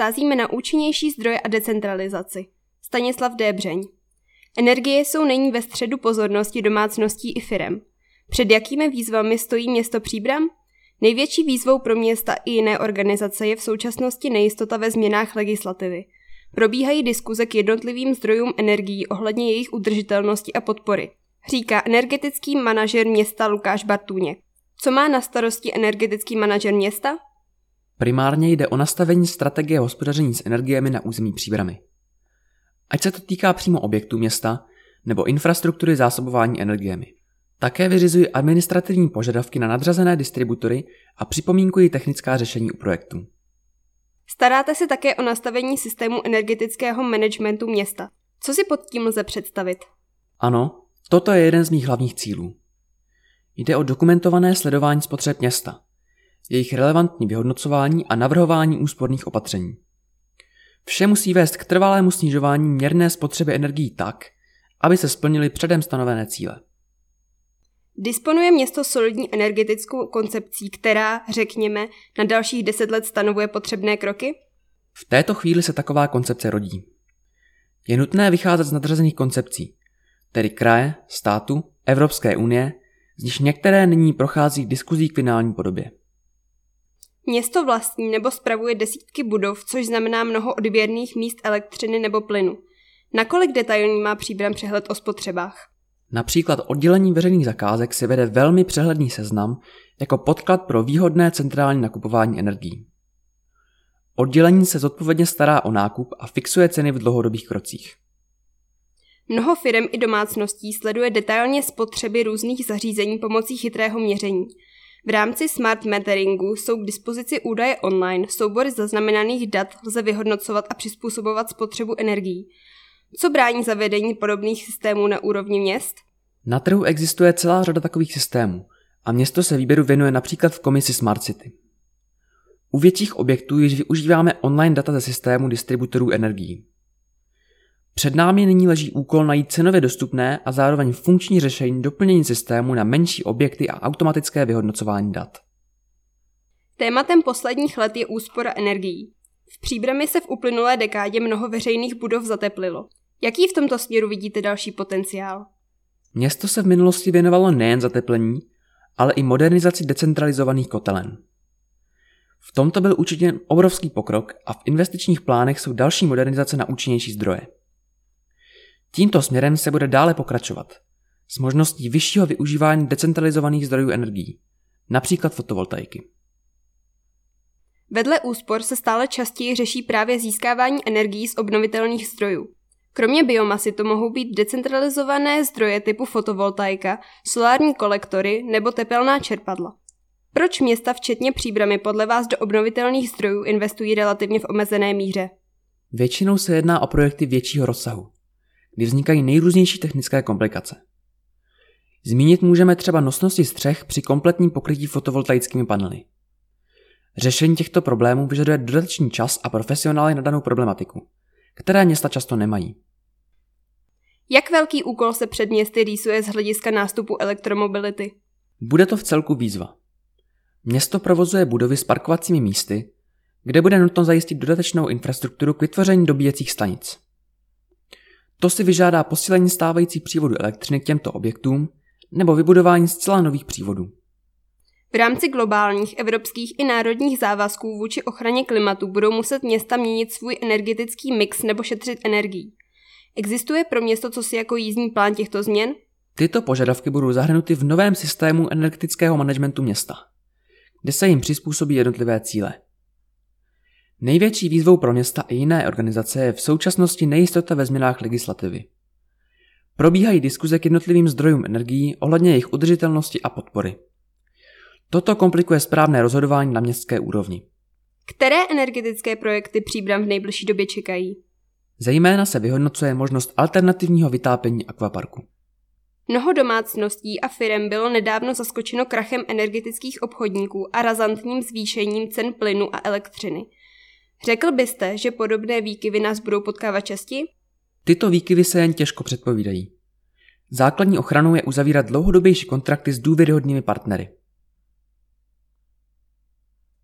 sázíme na účinnější zdroje a decentralizaci. Stanislav Débřeň. Energie jsou nyní ve středu pozornosti domácností i firem. Před jakými výzvami stojí město Příbram? Největší výzvou pro města i jiné organizace je v současnosti nejistota ve změnách legislativy. Probíhají diskuze k jednotlivým zdrojům energií ohledně jejich udržitelnosti a podpory, říká energetický manažer města Lukáš Bartůněk. Co má na starosti energetický manažer města? Primárně jde o nastavení strategie hospodaření s energiemi na území příbramy. Ať se to týká přímo objektů města nebo infrastruktury zásobování energiemi. Také vyřizují administrativní požadavky na nadřazené distributory a připomínkují technická řešení u projektů. Staráte se také o nastavení systému energetického managementu města. Co si pod tím lze představit? Ano, toto je jeden z mých hlavních cílů. Jde o dokumentované sledování spotřeb města, jejich relevantní vyhodnocování a navrhování úsporných opatření. Vše musí vést k trvalému snižování měrné spotřeby energií tak, aby se splnily předem stanovené cíle. Disponuje město solidní energetickou koncepcí, která, řekněme, na dalších deset let stanovuje potřebné kroky? V této chvíli se taková koncepce rodí. Je nutné vycházet z nadřazených koncepcí, tedy kraje, státu, Evropské unie, z níž některé nyní prochází diskuzí k finální podobě. Město vlastní nebo spravuje desítky budov, což znamená mnoho odběrných míst elektřiny nebo plynu. Nakolik detailní má příbram přehled o spotřebách? Například oddělení veřejných zakázek si vede velmi přehledný seznam jako podklad pro výhodné centrální nakupování energií. Oddělení se zodpovědně stará o nákup a fixuje ceny v dlouhodobých krocích. Mnoho firm i domácností sleduje detailně spotřeby různých zařízení pomocí chytrého měření. V rámci smart meteringu jsou k dispozici údaje online, soubory zaznamenaných dat lze vyhodnocovat a přizpůsobovat spotřebu energií. Co brání zavedení podobných systémů na úrovni měst? Na trhu existuje celá řada takových systémů a město se výběru věnuje například v komisi Smart City. U větších objektů již využíváme online data ze systému distributorů energií. Před námi nyní leží úkol najít cenově dostupné a zároveň funkční řešení doplnění systému na menší objekty a automatické vyhodnocování dat. Tématem posledních let je úspora energií. V příbrami se v uplynulé dekádě mnoho veřejných budov zateplilo. Jaký v tomto směru vidíte další potenciál? Město se v minulosti věnovalo nejen zateplení, ale i modernizaci decentralizovaných kotelen. V tomto byl určitě obrovský pokrok a v investičních plánech jsou další modernizace na účinnější zdroje. Tímto směrem se bude dále pokračovat s možností vyššího využívání decentralizovaných zdrojů energií, například fotovoltaiky. Vedle úspor se stále častěji řeší právě získávání energií z obnovitelných zdrojů. Kromě biomasy to mohou být decentralizované zdroje typu fotovoltaika, solární kolektory nebo tepelná čerpadla. Proč města včetně příbramy podle vás do obnovitelných zdrojů investují relativně v omezené míře? Většinou se jedná o projekty většího rozsahu, kdy vznikají nejrůznější technické komplikace. Zmínit můžeme třeba nosnosti střech při kompletním pokrytí fotovoltaickými panely. Řešení těchto problémů vyžaduje dodatečný čas a profesionály na danou problematiku, které města často nemají. Jak velký úkol se před městy rýsuje z hlediska nástupu elektromobility? Bude to v celku výzva. Město provozuje budovy s parkovacími místy, kde bude nutno zajistit dodatečnou infrastrukturu k vytvoření dobíjecích stanic. To si vyžádá posílení stávajících přívodů elektřiny k těmto objektům nebo vybudování zcela nových přívodů. V rámci globálních, evropských i národních závazků vůči ochraně klimatu budou muset města měnit svůj energetický mix nebo šetřit energií. Existuje pro město co si jako jízdní plán těchto změn? Tyto požadavky budou zahrnuty v novém systému energetického managementu města, kde se jim přizpůsobí jednotlivé cíle. Největší výzvou pro města i jiné organizace je v současnosti nejistota ve změnách legislativy. Probíhají diskuze k jednotlivým zdrojům energií ohledně jejich udržitelnosti a podpory. Toto komplikuje správné rozhodování na městské úrovni. Které energetické projekty příbram v nejbližší době čekají? Zejména se vyhodnocuje možnost alternativního vytápění akvaparku. Mnoho domácností a firm bylo nedávno zaskočeno krachem energetických obchodníků a razantním zvýšením cen plynu a elektřiny. Řekl byste, že podobné výkyvy nás budou potkávat častěji? Tyto výkyvy se jen těžko předpovídají. Základní ochranou je uzavírat dlouhodobější kontrakty s důvěryhodnými partnery.